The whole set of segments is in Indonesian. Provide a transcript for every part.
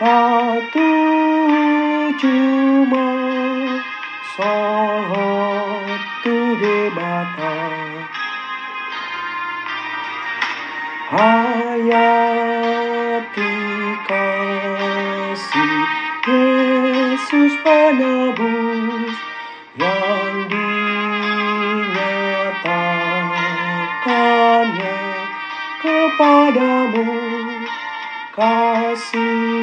Satu cuma satu debata Ayat Hayati Yesus penebus Yang dinyatakannya kepadamu. Kasih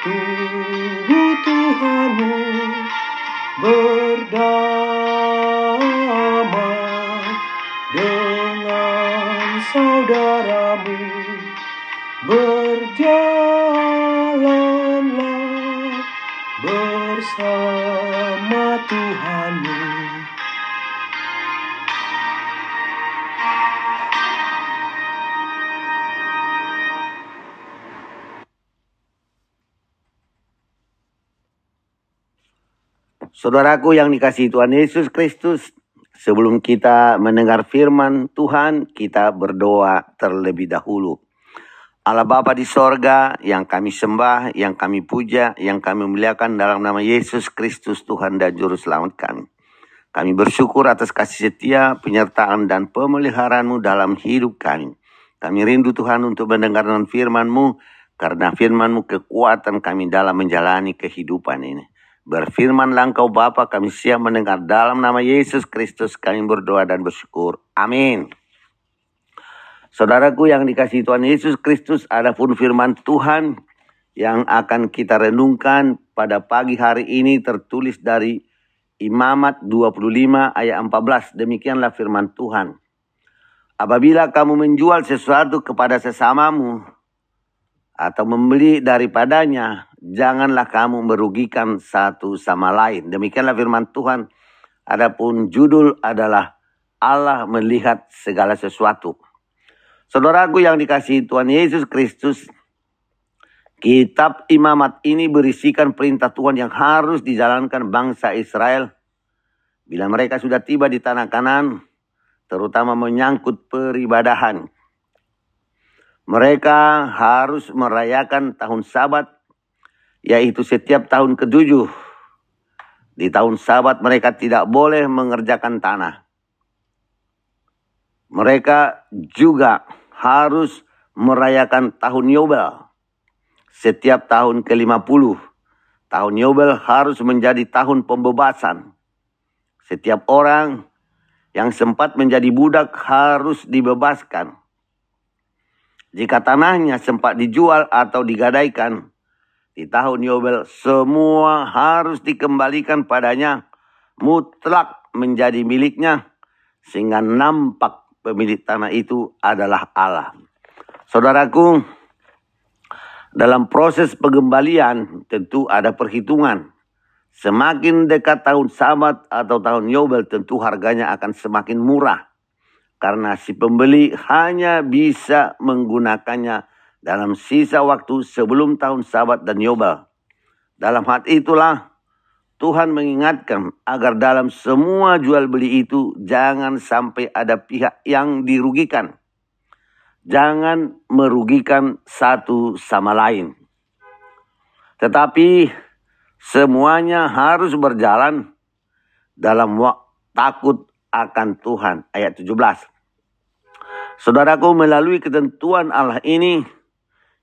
tunggu Tuhanmu berdamai dengan saudaramu berjalanlah bersama Tuhanmu. Saudaraku yang dikasih Tuhan Yesus Kristus, sebelum kita mendengar firman Tuhan, kita berdoa terlebih dahulu. Allah Bapa di sorga yang kami sembah, yang kami puja, yang kami muliakan dalam nama Yesus Kristus Tuhan dan Juru Selamat kami. Kami bersyukur atas kasih setia, penyertaan, dan pemeliharaanmu dalam hidup kami. Kami rindu Tuhan untuk mendengar firman-Mu, karena firman-Mu kekuatan kami dalam menjalani kehidupan ini. Berfirmanlah engkau Bapa kami siap mendengar dalam nama Yesus Kristus kami berdoa dan bersyukur. Amin. Saudaraku yang dikasih Tuhan Yesus Kristus, ada pun firman Tuhan yang akan kita renungkan pada pagi hari ini tertulis dari Imamat 25 ayat 14. Demikianlah firman Tuhan. Apabila kamu menjual sesuatu kepada sesamamu atau membeli daripadanya, janganlah kamu merugikan satu sama lain. Demikianlah firman Tuhan. Adapun judul adalah Allah melihat segala sesuatu. Saudaraku yang dikasihi Tuhan Yesus Kristus, kitab imamat ini berisikan perintah Tuhan yang harus dijalankan bangsa Israel bila mereka sudah tiba di tanah kanan, terutama menyangkut peribadahan. Mereka harus merayakan tahun sabat yaitu setiap tahun ketujuh. Di tahun sabat mereka tidak boleh mengerjakan tanah. Mereka juga harus merayakan tahun Yobel. Setiap tahun ke-50, tahun Yobel harus menjadi tahun pembebasan. Setiap orang yang sempat menjadi budak harus dibebaskan. Jika tanahnya sempat dijual atau digadaikan, di tahun Yobel semua harus dikembalikan padanya mutlak menjadi miliknya sehingga nampak pemilik tanah itu adalah Allah. Saudaraku, dalam proses pengembalian tentu ada perhitungan. Semakin dekat tahun sabat atau tahun Yobel tentu harganya akan semakin murah. karena si pembeli hanya bisa menggunakannya dalam sisa waktu sebelum tahun sabat dan yobel. Dalam hal itulah Tuhan mengingatkan agar dalam semua jual beli itu jangan sampai ada pihak yang dirugikan. Jangan merugikan satu sama lain. Tetapi semuanya harus berjalan dalam takut akan Tuhan. Ayat 17. Saudaraku melalui ketentuan Allah ini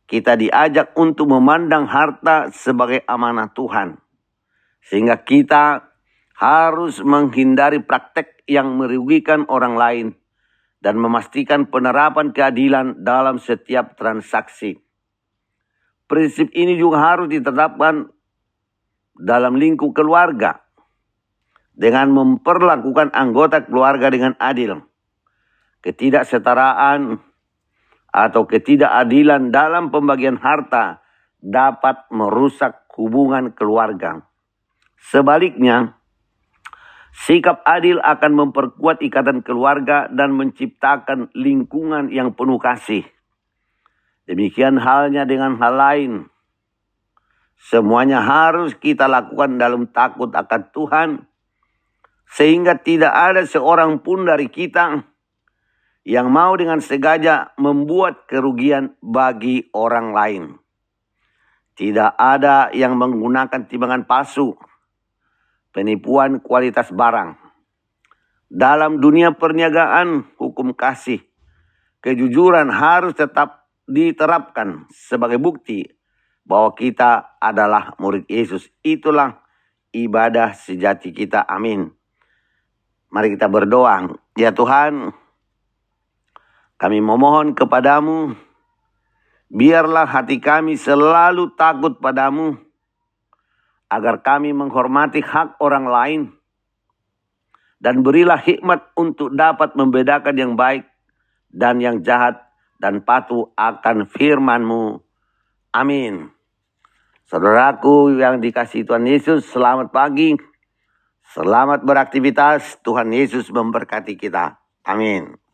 kita diajak untuk memandang harta sebagai amanah Tuhan sehingga kita harus menghindari praktek yang merugikan orang lain dan memastikan penerapan keadilan dalam setiap transaksi. Prinsip ini juga harus ditetapkan dalam lingkup keluarga dengan memperlakukan anggota keluarga dengan adil. Ketidaksetaraan atau ketidakadilan dalam pembagian harta dapat merusak hubungan keluarga. Sebaliknya, sikap adil akan memperkuat ikatan keluarga dan menciptakan lingkungan yang penuh kasih. Demikian halnya dengan hal lain. Semuanya harus kita lakukan dalam takut akan Tuhan, sehingga tidak ada seorang pun dari kita yang mau dengan sengaja membuat kerugian bagi orang lain. Tidak ada yang menggunakan timbangan palsu penipuan kualitas barang. Dalam dunia perniagaan, hukum kasih, kejujuran harus tetap diterapkan sebagai bukti bahwa kita adalah murid Yesus. Itulah ibadah sejati kita. Amin. Mari kita berdoa. Ya Tuhan, kami memohon kepadamu, biarlah hati kami selalu takut padamu, agar kami menghormati hak orang lain dan berilah hikmat untuk dapat membedakan yang baik dan yang jahat dan patuh akan firman-Mu. Amin. Saudaraku yang dikasih Tuhan Yesus, selamat pagi. Selamat beraktivitas. Tuhan Yesus memberkati kita. Amin.